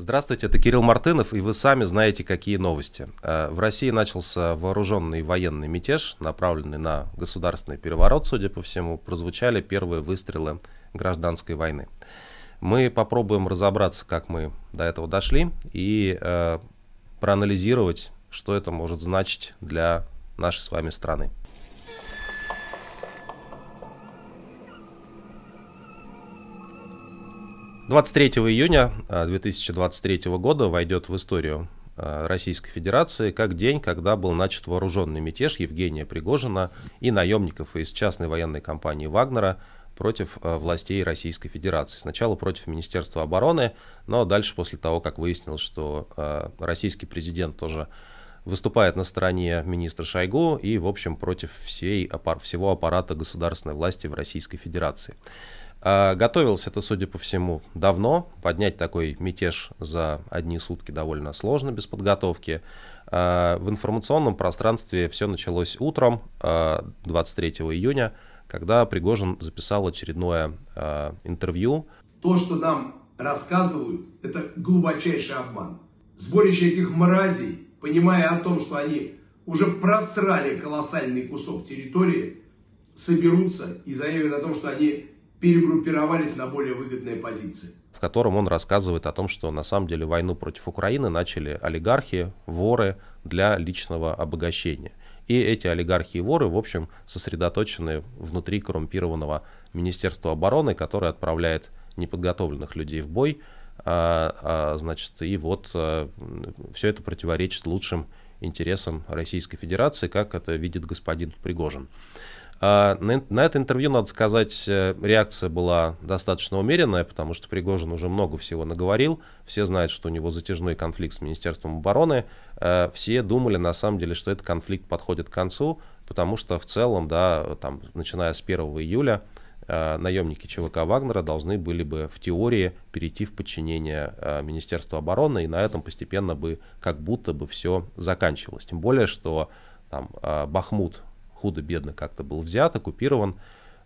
Здравствуйте, это Кирилл Мартынов, и вы сами знаете, какие новости. Э, в России начался вооруженный военный мятеж, направленный на государственный переворот, судя по всему. Прозвучали первые выстрелы гражданской войны. Мы попробуем разобраться, как мы до этого дошли, и э, проанализировать, что это может значить для нашей с вами страны. 23 июня 2023 а, года войдет в историю а, Российской Федерации как день, когда был начат вооруженный мятеж Евгения Пригожина и наемников из частной военной компании «Вагнера» против а, властей Российской Федерации. Сначала против Министерства обороны, но дальше, после того, как выяснилось, что российский президент тоже выступает на стороне министра Шойгу и, в общем, против всей, всего аппарата государственной власти в Российской Федерации. А, готовился это, судя по всему, давно. Поднять такой мятеж за одни сутки довольно сложно, без подготовки. А, в информационном пространстве все началось утром, 23 а, июня, когда Пригожин записал очередное интервью. То, что нам рассказывают, это глубочайший обман. Сборище этих мразей, понимая о том, что они уже просрали колоссальный кусок территории, соберутся и заявят о том, что они перегруппировались на более выгодные позиции. В котором он рассказывает о том, что на самом деле войну против Украины начали олигархи, воры для личного обогащения. И эти олигархи и воры, в общем, сосредоточены внутри коррумпированного Министерства обороны, которое отправляет неподготовленных людей в бой. А, а, значит, и вот а, все это противоречит лучшим интересам Российской Федерации, как это видит господин Пригожин. А, на это интервью, надо сказать, э, реакция была достаточно умеренная, потому что Пригожин уже много всего наговорил. Все знают, что у него затяжной конфликт с Министерством обороны. Э, все думали, на самом деле, что этот конфликт подходит к концу, потому что в целом, да, там, начиная с 1 июля, э, наемники ЧВК Вагнера должны были бы в теории перейти в подчинение Министерства обороны, и на этом постепенно бы как будто бы все заканчивалось. Тем более, что там Бахмут худо-бедно как-то был взят, оккупирован.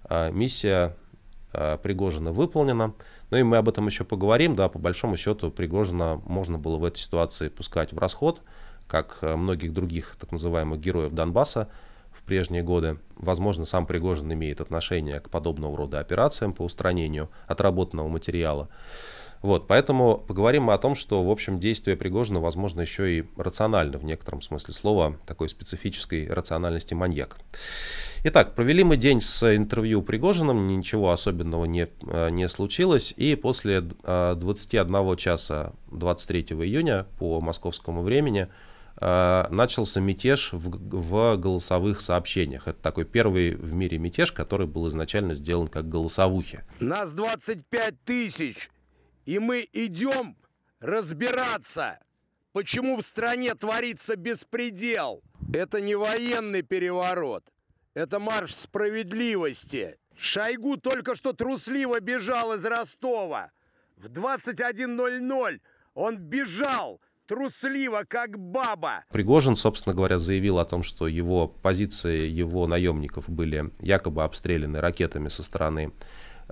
А, миссия а, Пригожина выполнена. Ну и мы об этом еще поговорим. Да, по большому счету Пригожина можно было в этой ситуации пускать в расход, как а, многих других так называемых героев Донбасса в прежние годы. Возможно, сам Пригожин имеет отношение к подобного рода операциям по устранению отработанного материала. Вот, поэтому поговорим мы о том, что, в общем, действие Пригожина, возможно, еще и рационально в некотором смысле слова, такой специфической рациональности маньяк. Итак, провели мы день с интервью Пригожиным, ничего особенного не, э, не случилось, и после 21 э, часа 23 июня по московскому времени э, начался мятеж в, в голосовых сообщениях. Это такой первый в мире мятеж, который был изначально сделан как голосовухи. Нас 25 тысяч! И мы идем разбираться, почему в стране творится беспредел. Это не военный переворот, это марш справедливости. Шойгу только что трусливо бежал из Ростова. В 21.00 он бежал трусливо, как баба. Пригожин, собственно говоря, заявил о том, что его позиции, его наемников были якобы обстреляны ракетами со стороны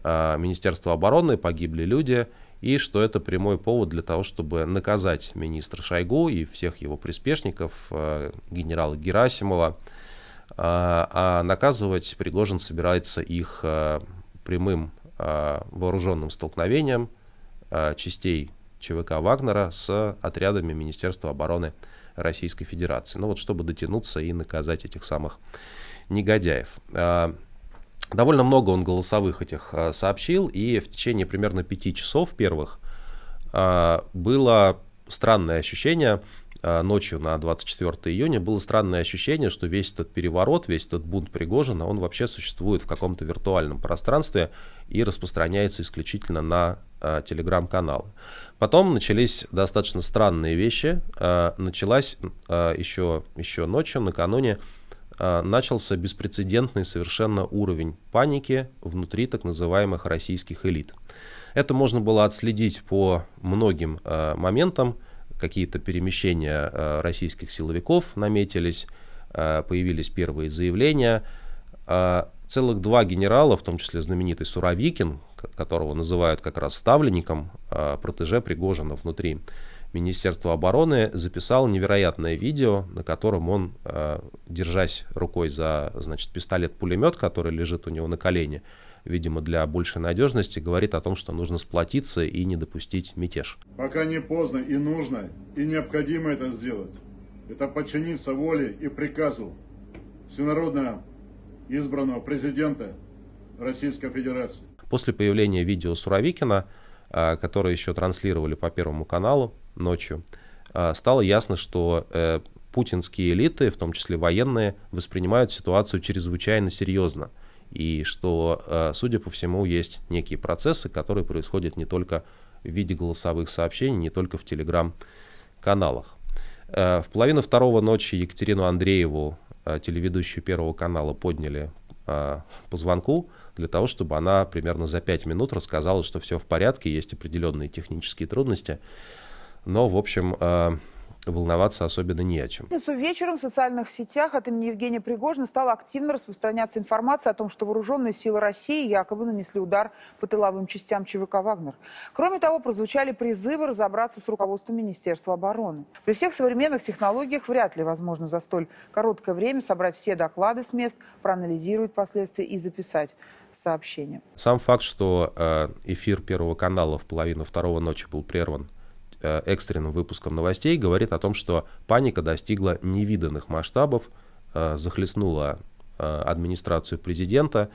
э, Министерства обороны, погибли люди, и что это прямой повод для того, чтобы наказать министра Шойгу и всех его приспешников, э, генерала Герасимова, э, а наказывать Пригожин собирается их э, прямым вооруженным столкновением частей ЧВК Вагнера с отрядами Министерства обороны Российской Федерации. Ну вот, чтобы дотянуться и наказать этих самых негодяев. Довольно много он голосовых этих а, сообщил, и в течение примерно пяти часов первых а, было странное ощущение, а, ночью на 24 июня было странное ощущение, что весь этот переворот, весь этот бунт Пригожина, он вообще существует в каком-то виртуальном пространстве и распространяется исключительно на э, телеграм-каналы. Потом начались достаточно странные вещи. Э, началась э, еще, еще ночью, накануне, а, начался беспрецедентный совершенно уровень паники внутри так называемых российских элит. Это можно было отследить по многим а, моментам. Какие-то перемещения а, российских силовиков наметились, появились первые заявления. целых два генерала, в том числе знаменитый Суровикин, которого называют как раз ставленником протеже Пригожина внутри Министерства обороны, записал невероятное видео, на котором он, э, держась рукой за значит, пистолет-пулемет, который лежит у него на колене, видимо, для большей надежности, говорит о том, что нужно сплотиться и не допустить мятеж. Пока не поздно и нужно, и необходимо это сделать. Это подчиниться воле и приказу всенародно избранного президента Российской Федерации. После появления видео Суровикина, а, которое еще транслировали по Первому каналу ночью, а, стало ясно, что э, путинские элиты, в том числе военные, воспринимают ситуацию чрезвычайно серьезно. И что, э, судя по всему, есть некие процессы, которые происходят не только в виде голосовых сообщений, не только в телеграм-каналах. Э, в половину второго ночи Екатерину Андрееву, телеведущую Первого канала, подняли по звонку для того, чтобы она примерно за 5 минут рассказала, что все в порядке, есть определенные технические трудности. Но, в общем, э, волноваться особенно не о чем. вечером в социальных сетях от имени Евгения Пригожина стала активно распространяться информация о том, что вооруженные силы России якобы нанесли удар по тыловым частям ЧВК «Вагнер». Кроме того, прозвучали призывы разобраться с руководством Министерства обороны. При всех современных технологиях вряд ли возможно за столь короткое время собрать все доклады с мест, проанализировать последствия и записать сообщения. Сам факт, что э, эфир Первого канала в половину второго ночи был прерван экстренным выпуском новостей говорит о том, что паника достигла невиданных масштабов, э, захлестнула э, администрацию президента,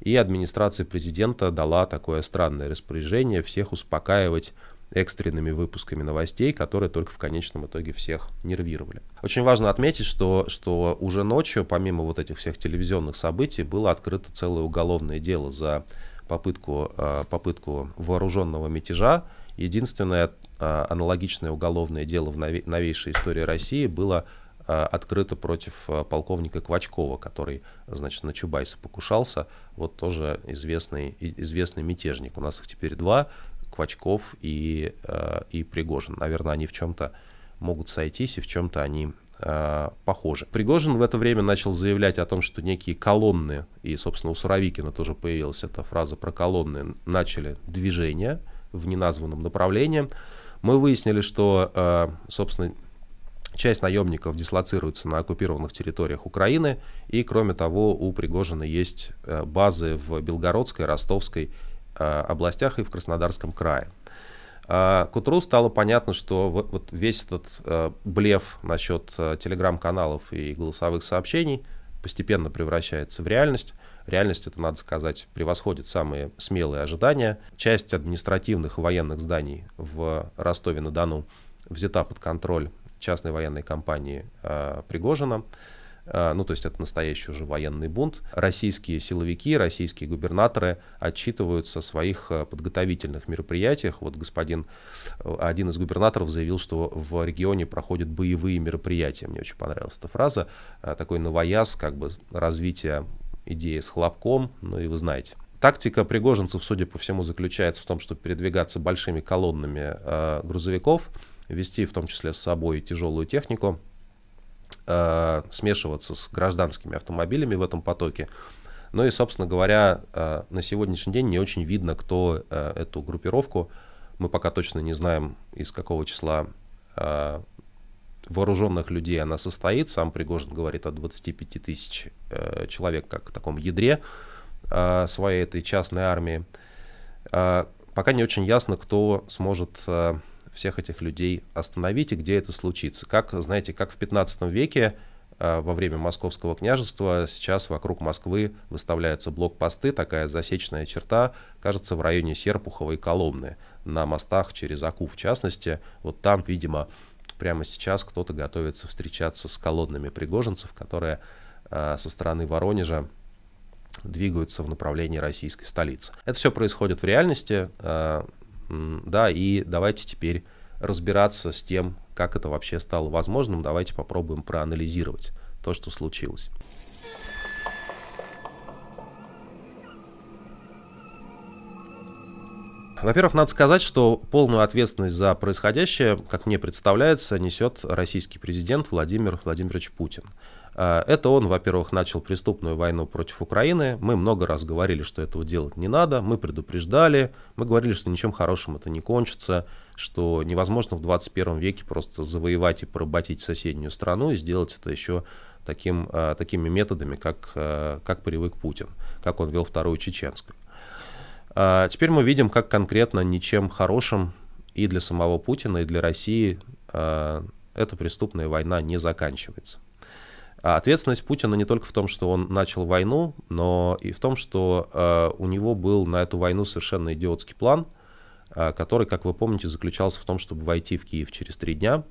и администрация президента дала такое странное распоряжение всех успокаивать экстренными выпусками новостей, которые только в конечном итоге всех нервировали. Очень важно отметить, что, что уже ночью, помимо вот этих всех телевизионных событий, было открыто целое уголовное дело за попытку, попытку вооруженного мятежа. Единственное аналогичное уголовное дело в новейшей истории России было а, открыто против а, полковника Квачкова, который, значит, на Чубайса покушался. Вот тоже известный, известный мятежник. У нас их теперь два, Квачков и, и Пригожин. Наверное, они в чем-то могут сойтись, и в чем-то они похожи. Пригожин в это время начал заявлять о том, что некие колонны, и, собственно, у Суровикина тоже появилась эта фраза про колонны, начали движение в неназванном направлении. Мы выяснили, что, э, собственно, часть наемников дислоцируется на оккупированных территориях Украины, и, кроме того, у Пригожина есть э, базы в Белгородской, Ростовской э, областях и в Краснодарском крае. К утру стало понятно, что вот весь этот блеф насчет телеграм-каналов и голосовых сообщений постепенно превращается в реальность. Реальность, это, надо сказать, превосходит самые смелые ожидания. Часть административных и военных зданий в Ростове-на-Дону взята под контроль частной военной компании э, Пригожина. Э, ну, то есть это настоящий уже военный бунт. Российские силовики, российские губернаторы отчитываются о своих э, подготовительных мероприятиях. Вот господин, э, один из губернаторов заявил, что в регионе проходят боевые мероприятия. Мне очень понравилась эта фраза. Э, такой новояз, как бы развитие идея с хлопком, ну и вы знаете. Тактика пригожинцев, судя по всему, заключается в том, чтобы передвигаться большими колоннами э, грузовиков, вести в том числе с собой тяжелую технику, э, смешиваться с гражданскими автомобилями в этом потоке. Ну и, собственно говоря, э, на сегодняшний день не очень видно, кто э, эту группировку, мы пока точно не знаем, из какого числа э, вооруженных людей она состоит. Сам Пригожин говорит о 25 тысяч э, человек как в таком ядре э, своей этой частной армии. Э, пока не очень ясно, кто сможет э, всех этих людей остановить и где это случится. Как, знаете, как в 15 веке э, во время Московского княжества сейчас вокруг Москвы выставляются блокпосты, такая засечная черта, кажется, в районе Серпухова и Коломны, на мостах через Аку в частности. Вот там, видимо, прямо сейчас кто-то готовится встречаться с колоннами пригожинцев, которые э, со стороны Воронежа двигаются в направлении российской столицы. Это все происходит в реальности, э, да, и давайте теперь разбираться с тем, как это вообще стало возможным. Давайте попробуем проанализировать то, что случилось. Во-первых, надо сказать, что полную ответственность за происходящее, как мне представляется, несет российский президент Владимир Владимирович Путин. А, это он, во-первых, начал преступную войну против Украины. Мы много раз говорили, что этого делать не надо. Мы предупреждали. Мы говорили, что ничем хорошим это не кончится, что невозможно в 21 веке просто завоевать и поработить соседнюю страну и сделать это еще таким, а, такими методами, как, а, как привык Путин, как он вел вторую чеченскую. Теперь мы видим, как конкретно ничем хорошим и для самого Путина, и для России эта преступная война не заканчивается. А ответственность Путина не только в том, что он начал войну, но и в том, что у него был на эту войну совершенно идиотский план, который, как вы помните, заключался в том, чтобы войти в Киев через три дня.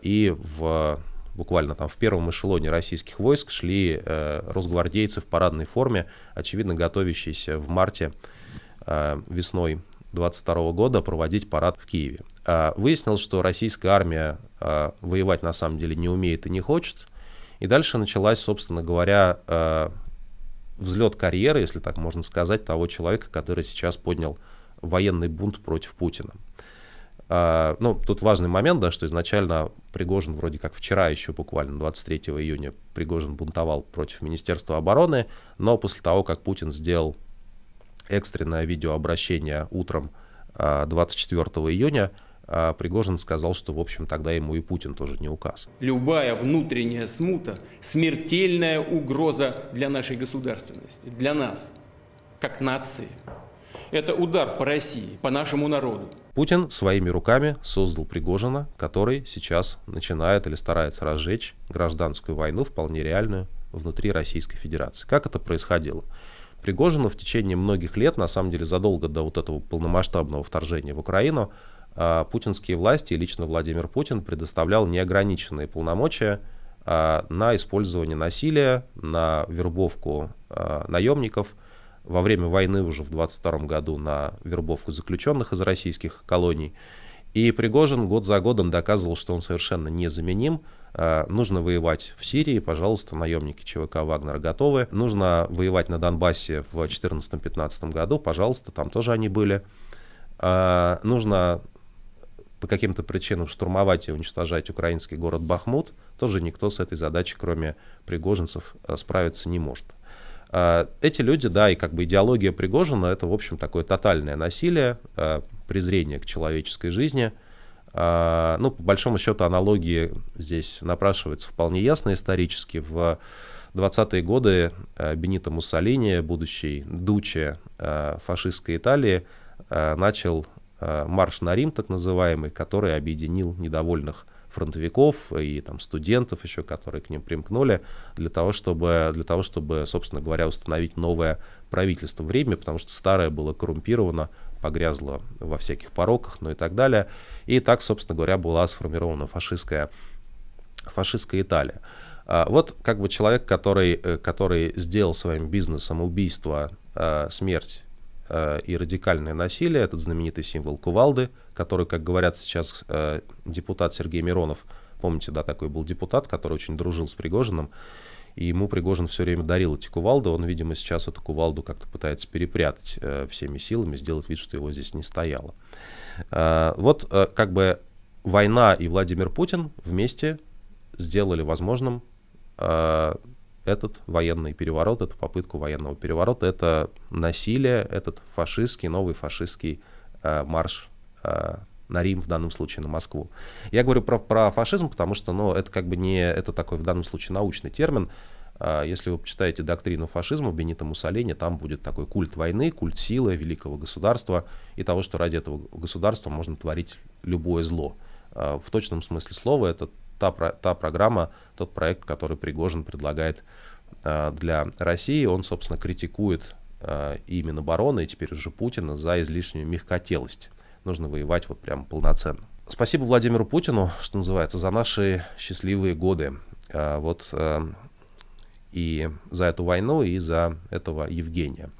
И в, буквально там в первом эшелоне российских войск шли э, росгвардейцы в парадной форме, очевидно готовящиеся в марте весной 22 года проводить парад в Киеве. Э, выяснилось, что российская армия э, воевать на самом деле не умеет и не хочет – и дальше началась, собственно говоря, э, взлет карьеры, если так можно сказать, того человека, который сейчас поднял военный бунт против Путина. Ну, тут важный момент, да, что изначально Пригожин вроде как вчера еще буквально 23 июня Пригожин бунтовал против Министерства обороны, но после того, как Путин сделал экстренное видеообращение утром uh, 24 июня, а Пригожин сказал, что, в общем, тогда ему и Путин тоже не указ. Любая внутренняя смута – смертельная угроза для нашей государственности, для нас, как нации. Это удар по России, по нашему народу. Путин своими руками создал Пригожина, который сейчас начинает или старается разжечь гражданскую войну, вполне реальную, внутри Российской Федерации. Как это происходило? Пригожину в течение многих лет, на самом деле задолго до вот этого полномасштабного вторжения в Украину, а, путинские власти и лично Владимир Путин предоставлял неограниченные полномочия а, на использование насилия, на вербовку а, наемников, во время войны уже в 22 году на вербовку заключенных из российских колоний. И Пригожин год за годом доказывал, что он совершенно незаменим. Нужно воевать в Сирии, пожалуйста, наемники ЧВК «Вагнер» готовы. Нужно воевать на Донбассе в 2014-2015 году, пожалуйста, там тоже они были. Нужно по каким-то причинам штурмовать и уничтожать украинский город Бахмут, тоже никто с этой задачей, кроме пригожинцев, э, справиться не может. Э, эти люди, да, и как бы идеология Пригожина, это, в общем, такое тотальное насилие, э, презрение к человеческой жизни. Ну, по большому счету, аналогии здесь напрашиваются вполне ясно исторически. В 20-е годы Бенито Муссолини, будущий дуче фашистской Италии, начал марш на Рим, так называемый, который объединил недовольных фронтовиков и там, студентов еще, которые к ним примкнули, для того, чтобы, для того, чтобы, собственно говоря, установить новое правительство в Риме, потому что старое было коррумпировано, погрязло во всяких пороках, ну и так далее. И так, собственно говоря, была сформирована фашистская, фашистская Италия. А вот как бы человек, который, э, который сделал своим бизнесом убийство, э, смерть и радикальное насилие, этот знаменитый символ кувалды, который, как говорят сейчас э, депутат Сергей Миронов, помните, да, такой был депутат, который очень дружил с Пригожиным, и ему Пригожин все время дарил эти кувалды, он, видимо, сейчас эту кувалду как-то пытается перепрятать э, всеми силами, сделать вид, что его здесь не стояло. Вот как бы война и Владимир Путин вместе сделали возможным этот военный переворот, эту попытку военного переворота, это насилие, этот фашистский, новый фашистский э, марш э, на Рим, в данном случае на Москву. Я говорю про, про фашизм, потому что ну, это как бы не, это такой в данном случае научный термин. Э, если вы почитаете доктрину фашизма Бенита Муссолини, там будет такой культ войны, культ силы, великого государства и того, что ради этого государства можно творить любое зло. Э, в точном смысле слова это та, та программа, тот проект, который Пригожин предлагает э, для России. Он, собственно, критикует э, и Минобороны, и теперь уже Путина за излишнюю мягкотелость. Нужно воевать вот прям полноценно. Спасибо Владимиру Путину, что называется, за наши счастливые годы. Э, вот и за эту войну, и за этого Евгения.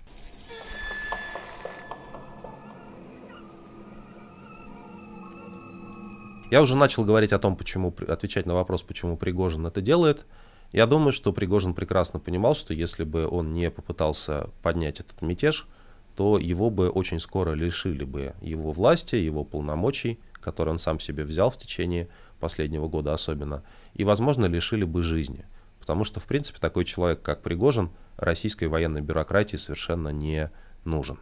Я уже начал говорить о том, почему, отвечать на вопрос, почему Пригожин это делает. Я думаю, что Пригожин прекрасно понимал, что если бы он не попытался поднять этот мятеж, то его бы очень скоро лишили бы его власти, его полномочий, которые он сам себе взял в течение последнего года особенно, и, возможно, лишили бы жизни. потому что, в принципе, такой человек, как Пригожин, российской военной бюрократии совершенно не нужен.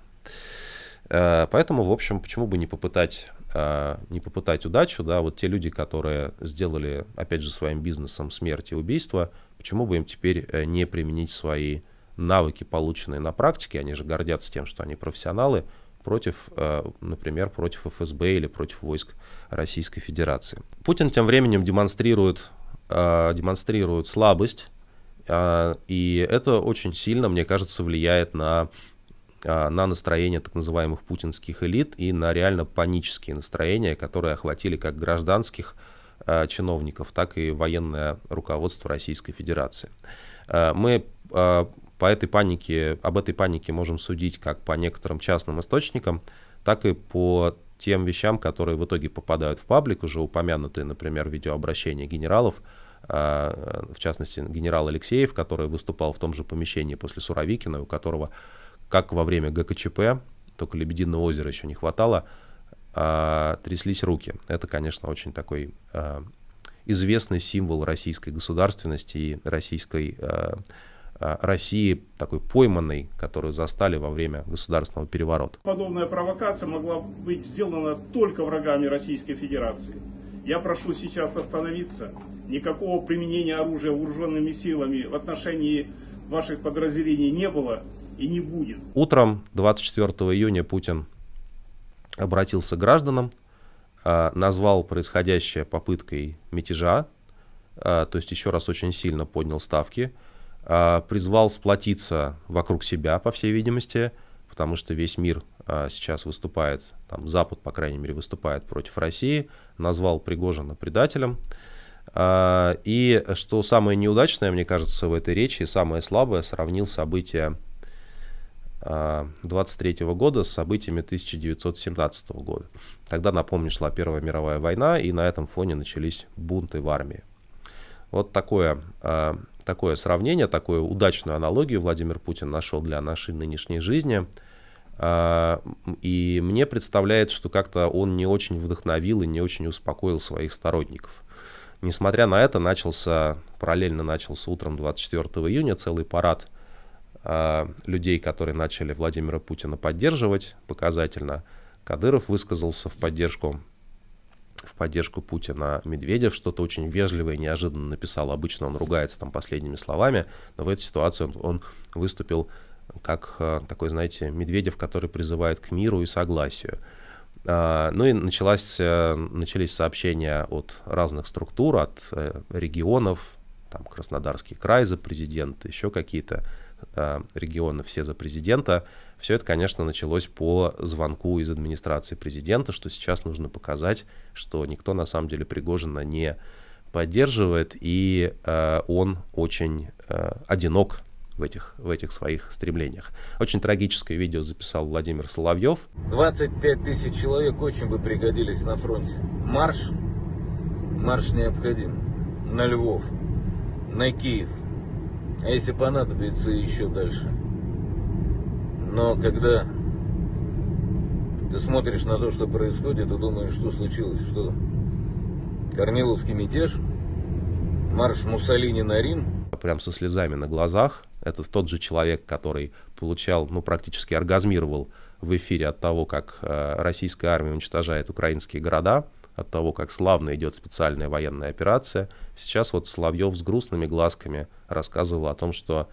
Э, поэтому, в общем, почему бы не попытать, не попытать удачу, да, вот те люди, которые сделали, опять же, своим бизнесом смерть и убийство, почему бы им теперь э, не применить свои навыки, полученные на практике, они же гордятся тем, что они профессионалы, против, например, против ФСБ или против войск Российской Федерации. Путин тем временем демонстрирует, демонстрирует слабость, и это очень сильно, мне кажется, влияет на а, на настроение так называемых путинских элит и на реально панические настроения, которые охватили как гражданских а, чиновников, так и военное руководство Российской Федерации. А, мы по этой панике, об этой панике можем судить как по некоторым частным источникам, так и по тем вещам, которые в итоге попадают в паблик, уже упомянутые, например, видеообращения генералов, в частности, генерал Алексеев, который выступал в том же помещении после Суровикина, у которого как во время ГКЧП, только Лебединого озера еще не хватало, а, тряслись руки. Это, конечно, очень такой а, известный символ российской государственности и российской а, а, России, такой пойманной, которую застали во время государственного переворота. Подобная провокация могла быть сделана только врагами Российской Федерации. Я прошу сейчас остановиться. Никакого применения оружия вооруженными силами в отношении ваших подразделений не было и не будет. Утром 24 июня Путин обратился к гражданам, а, назвал происходящее попыткой мятежа, а, то есть еще раз очень сильно поднял ставки, а, призвал сплотиться вокруг себя, по всей видимости, потому что весь мир сейчас выступает, там Запад, по крайней мере, выступает против России, назвал Пригожина предателем. И что самое неудачное, мне кажется, в этой речи, самое слабое, сравнил события 23 года с событиями 1917 года. Тогда, напомню, шла Первая мировая война, и на этом фоне начались бунты в армии. Вот такое, а, такое сравнение, такую удачную аналогию Владимир Путин нашел для нашей нынешней жизни. А, и мне представляется, что как-то он не очень вдохновил и не очень успокоил своих сторонников. Несмотря на это, начался, параллельно начался утром 24 июня целый парад людей, которые начали Владимира Путина поддерживать показательно. Кадыров высказался в поддержку в поддержку Путина Медведев что-то очень вежливое и неожиданно написал. Обычно он ругается там последними словами, но в этой ситуации он, он выступил как а, такой, знаете, Медведев, который призывает к миру и согласию. А, ну и началась, э, начались сообщения от разных структур, от э, регионов, там Краснодарский край за президента, еще какие-то Э, региона все за президента. Все это, конечно, началось по звонку из администрации президента, что сейчас нужно показать, что никто на самом деле Пригожина не поддерживает, и э, он очень э, одинок в этих, в этих своих стремлениях. Очень трагическое видео записал Владимир Соловьев. 25 тысяч человек очень бы пригодились на фронте. Марш, марш необходим. На Львов, на Киев, а если понадобится, еще дальше. Но когда ты смотришь на то, что происходит, и думаешь, что случилось, что Корниловский мятеж, марш Муссолини на Рим. Прям со слезами на глазах. Это тот же человек, который получал, ну, практически оргазмировал в эфире от того, как э, российская армия уничтожает украинские города от того, как славно идет специальная военная операция. Сейчас вот Соловьев с грустными глазками рассказывал о том, что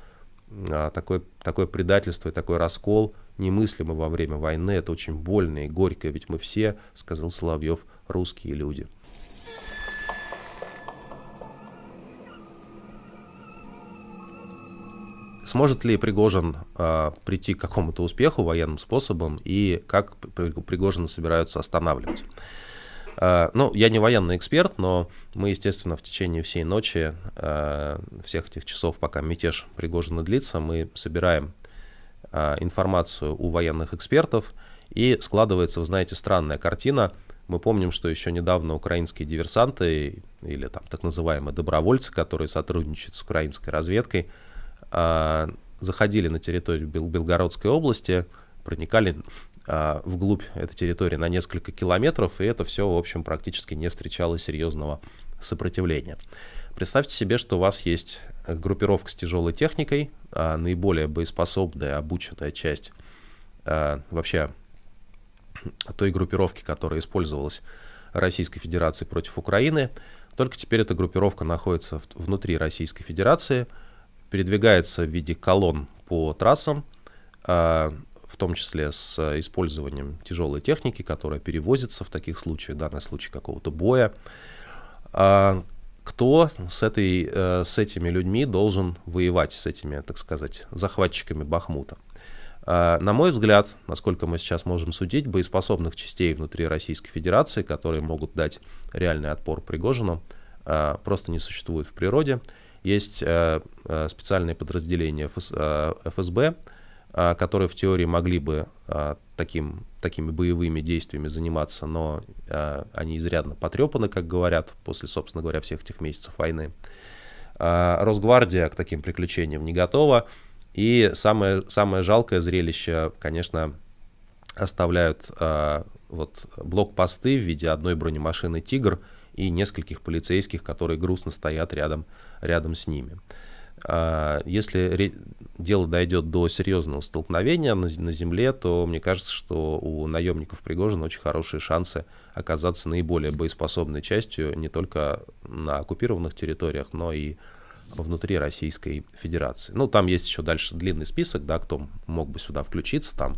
а, такое, такое предательство и такой раскол немыслимо во время войны. Это очень больно и горько, ведь мы все, сказал Соловьев, русские люди. Сможет ли Пригожин э, прийти к какому-то успеху военным способом и как Пригожина собираются останавливать? Э, ну, я не военный эксперт, но мы, естественно, в течение всей ночи, э, всех этих часов, пока мятеж Пригожина длится, мы собираем э, информацию у военных экспертов, и складывается, вы знаете, странная картина. Мы помним, что еще недавно украинские диверсанты или там так называемые добровольцы, которые сотрудничают с украинской разведкой, заходили на территорию Белгородской области, проникали а, вглубь этой территории на несколько километров, и это все, в общем, практически не встречало серьезного сопротивления. Представьте себе, что у вас есть группировка с тяжелой техникой, а наиболее боеспособная, обученная часть а, вообще той группировки, которая использовалась Российской Федерации против Украины. Только теперь эта группировка находится внутри Российской Федерации, передвигается в виде колонн по трассам, в том числе с использованием тяжелой техники, которая перевозится в таких случаях, в данном случае какого-то боя. А, кто с, этой, э, с этими людьми должен воевать, с этими, так сказать, захватчиками Бахмута. А, на мой взгляд, насколько мы сейчас можем судить, боеспособных частей внутри Российской Федерации, которые могут дать реальный отпор Пригожину, а, просто не существует в природе. Есть э, э, специальные подразделения ФСБ, которые в теории могли бы таким, такими боевыми действиями заниматься, но они изрядно потрепаны, как говорят, после, собственно говоря, всех этих месяцев войны. Росгвардия к таким приключениям не готова. И самое, самое жалкое зрелище, конечно, оставляют вот блокпосты в виде одной бронемашины «Тигр» и нескольких полицейских, которые грустно стоят рядом, рядом с ними. Э, если дело дойдет до серьезного столкновения на, на земле, то мне кажется, что у наемников Пригожина очень хорошие шансы оказаться наиболее боеспособной частью не только на оккупированных территориях, но и внутри Российской Федерации. Ну, там есть еще дальше длинный список, да, кто мог бы сюда включиться, там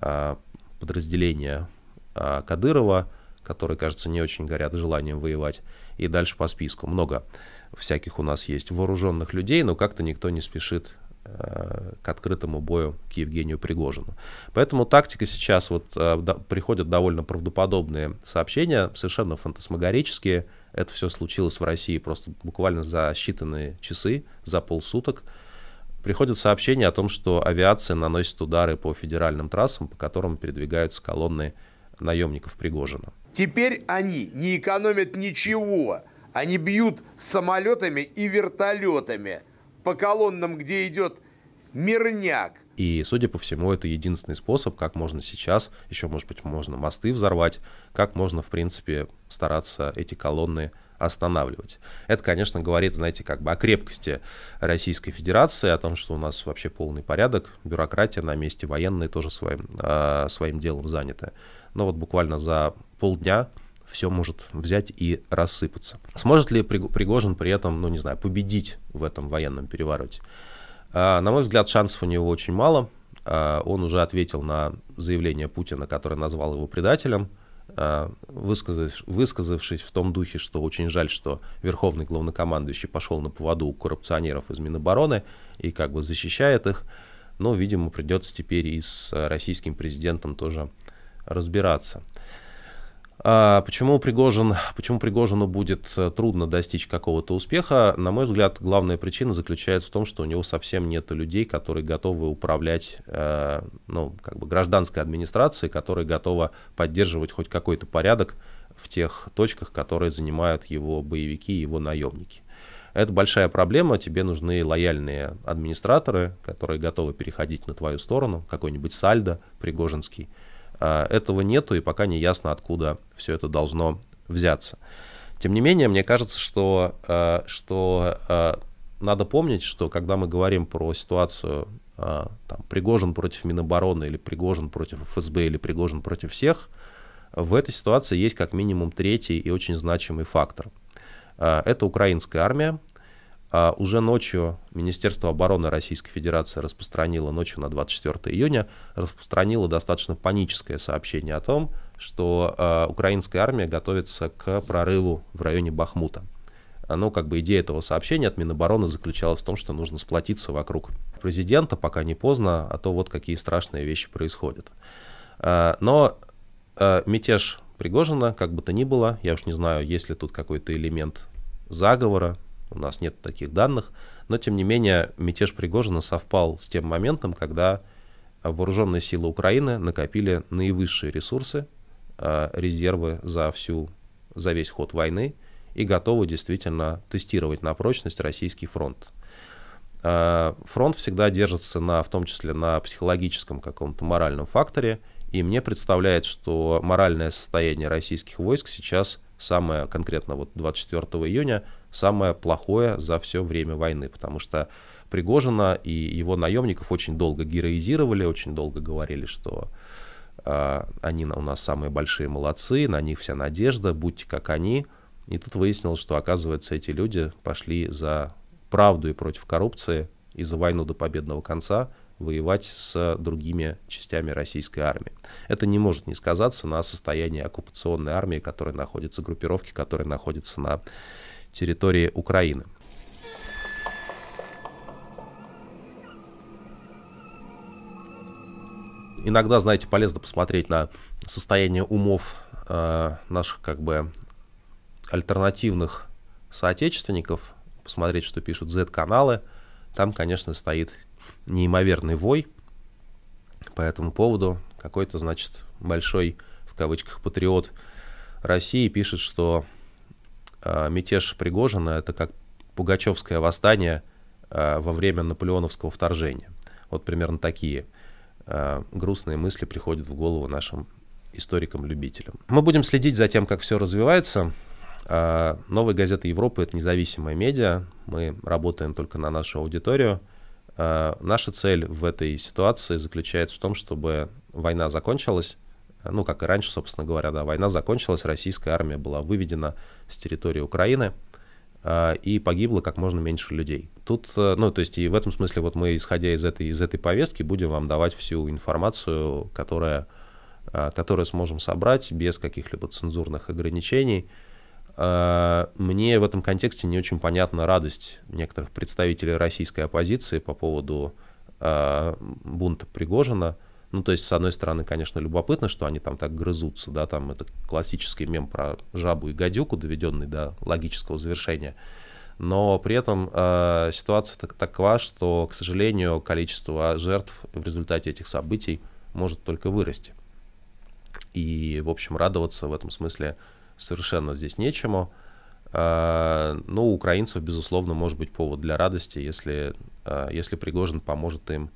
э, подразделения э, Кадырова, которые, кажется, не очень горят желанием воевать, и дальше по списку. Много всяких у нас есть вооруженных людей, но как-то никто не спешит э, к открытому бою к Евгению Пригожину. Поэтому тактика сейчас, вот э, да, приходят довольно правдоподобные сообщения, совершенно фантасмагорические, это все случилось в России просто буквально за считанные часы, за полсуток. Приходят сообщения о том, что авиация наносит удары по федеральным трассам, по которым передвигаются колонны наемников Пригожина. Теперь они не экономят ничего. Они бьют самолетами и вертолетами по колоннам, где идет мирняк. И, судя по всему, это единственный способ, как можно сейчас, еще, может быть, можно мосты взорвать, как можно, в принципе, стараться эти колонны останавливать. Это, конечно, говорит, знаете, как бы о крепкости Российской Федерации, о том, что у нас вообще полный порядок, бюрократия на месте, военные тоже своим, э, своим делом заняты. Но вот буквально за полдня все может взять и рассыпаться. Сможет ли Пригожин при этом, ну не знаю, победить в этом военном перевороте? А, на мой взгляд, шансов у него очень мало. А, он уже ответил на заявление Путина, который назвал его предателем, а, высказав, высказавшись в том духе, что очень жаль, что верховный главнокомандующий пошел на поводу у коррупционеров из Минобороны и как бы защищает их. Но, видимо, придется теперь и с российским президентом тоже разбираться. А почему, Пригожин, почему Пригожину будет э, трудно достичь какого-то успеха? На мой взгляд, главная причина заключается в том, что у него совсем нет людей, которые готовы управлять э, ну, как бы гражданской администрацией, которые готовы поддерживать хоть какой-то порядок в тех точках, которые занимают его боевики и его наемники. Это большая проблема, тебе нужны лояльные администраторы, которые готовы переходить на твою сторону, какой-нибудь Сальдо Пригожинский, этого нету, и пока не ясно, откуда все это должно взяться. Тем не менее, мне кажется, что, а, что а, надо помнить, что когда мы говорим про ситуацию там, Пригожин против Минобороны или Пригожин против ФСБ или Пригожин против всех, в этой ситуации есть как минимум третий и очень значимый фактор. Это украинская армия, а уже ночью Министерство обороны Российской Федерации распространило, ночью на 24 июня, распространило достаточно паническое сообщение о том, что э, украинская армия готовится к прорыву в районе Бахмута. Ну, как бы идея этого сообщения от Минобороны заключалась в том, что нужно сплотиться вокруг президента, пока не поздно, а то вот какие страшные вещи происходят. Э, но э, мятеж Пригожина, как бы то ни было, я уж не знаю, есть ли тут какой-то элемент заговора, у нас нет таких данных, но тем не менее мятеж Пригожина совпал с тем моментом, когда вооруженные силы Украины накопили наивысшие ресурсы, э, резервы за, всю, за весь ход войны и готовы действительно тестировать на прочность российский фронт. Э, фронт всегда держится на, в том числе на психологическом каком-то моральном факторе, и мне представляет, что моральное состояние российских войск сейчас самое конкретно вот 24 июня, самое плохое за все время войны, потому что Пригожина и его наемников очень долго героизировали, очень долго говорили, что э, они у нас самые большие молодцы, на них вся надежда, будьте как они. И тут выяснилось, что, оказывается, эти люди пошли за правду и против коррупции, и за войну до победного конца воевать с другими частями российской армии. Это не может не сказаться на состоянии оккупационной армии, которая находится, группировки, которая находится на территории Украины. Иногда, знаете, полезно посмотреть на состояние умов э, наших как бы альтернативных соотечественников, посмотреть, что пишут Z-каналы. Там, конечно, стоит неимоверный вой по этому поводу. Какой-то, значит, большой, в кавычках, патриот России пишет, что мятеж Пригожина это как Пугачевское восстание э, во время наполеоновского вторжения. Вот примерно такие э, грустные мысли приходят в голову нашим историкам-любителям. Мы будем следить за тем, как все развивается. Э, Новая газета Европы — это независимая медиа. Мы работаем только на нашу аудиторию. Э, наша цель в этой ситуации заключается в том, чтобы война закончилась, ну, как и раньше, собственно говоря, да, война закончилась, российская армия была выведена с территории Украины, э, и погибло как можно меньше людей. Тут, э, ну, то есть и в этом смысле вот мы, исходя из этой, из этой повестки, будем вам давать всю информацию, которая, которую сможем собрать без каких-либо цензурных ограничений, а, мне в этом контексте не очень понятна радость некоторых представителей российской оппозиции по поводу а, бунта Пригожина. Ну, то есть, с одной стороны, конечно, любопытно, что они там так грызутся, да, там это классический мем про жабу и гадюку, доведенный до логического завершения. Но при этом э, ситуация так, такова, что, к сожалению, количество жертв в результате этих событий может только вырасти. И, в общем, радоваться в этом смысле совершенно здесь нечему. А, ну, у украинцев, безусловно, может быть повод для радости, если, а, если Пригожин поможет им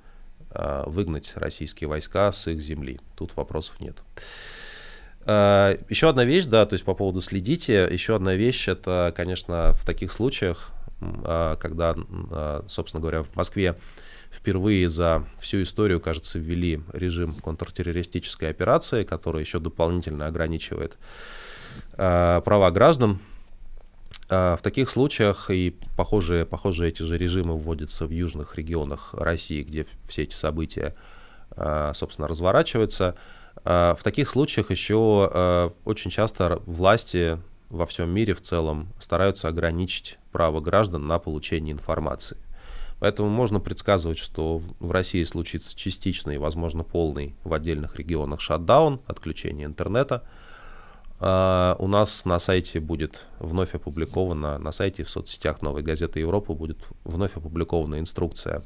выгнать российские войска с их земли. Тут вопросов нет. Еще одна вещь, да, то есть по поводу следите, еще одна вещь, это, конечно, в таких случаях, когда, собственно говоря, в Москве впервые за всю историю, кажется, ввели режим контртеррористической операции, который еще дополнительно ограничивает Э, права граждан. Э, в таких случаях и похожие, похожие эти же режимы вводятся в южных регионах России, где все эти события, э, собственно, разворачиваются. В таких случаях еще очень часто власти во всем мире в целом стараются ограничить право граждан на получение информации. Поэтому можно предсказывать, что в России случится частичный, возможно, полный в отдельных регионах шатдаун, отключение интернета – Uh, у нас на сайте будет вновь опубликована, на сайте в соцсетях «Новой газеты Европы» будет вновь опубликована инструкция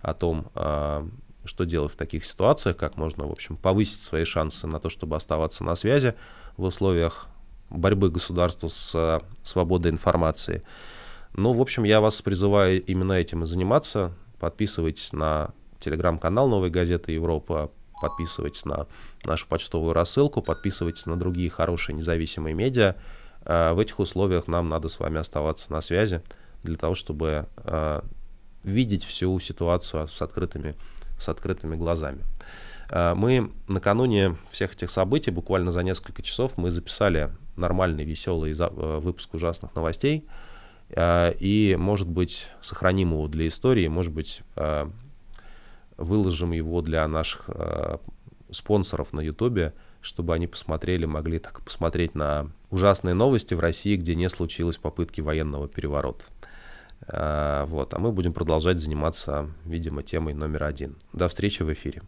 о том, uh, что делать в таких ситуациях, как можно, в общем, повысить свои шансы на то, чтобы оставаться на связи в условиях борьбы государства с uh, свободой информации. Ну, в общем, я вас призываю именно этим и заниматься. Подписывайтесь на телеграм-канал «Новой газеты Европа», подписывайтесь на нашу почтовую рассылку, подписывайтесь на другие хорошие независимые медиа. А, в этих условиях нам надо с вами оставаться на связи для того, чтобы а, видеть всю ситуацию с открытыми, с открытыми глазами. А, мы накануне всех этих событий, буквально за несколько часов, мы записали нормальный, веселый выпуск ужасных новостей. И, может быть, сохраним его для истории, может быть, выложим его для наших э, спонсоров на Ютубе, чтобы они посмотрели, могли так посмотреть на ужасные новости в России, где не случилось попытки военного переворота. Э, вот, а мы будем продолжать заниматься, видимо, темой номер один. До встречи в эфире.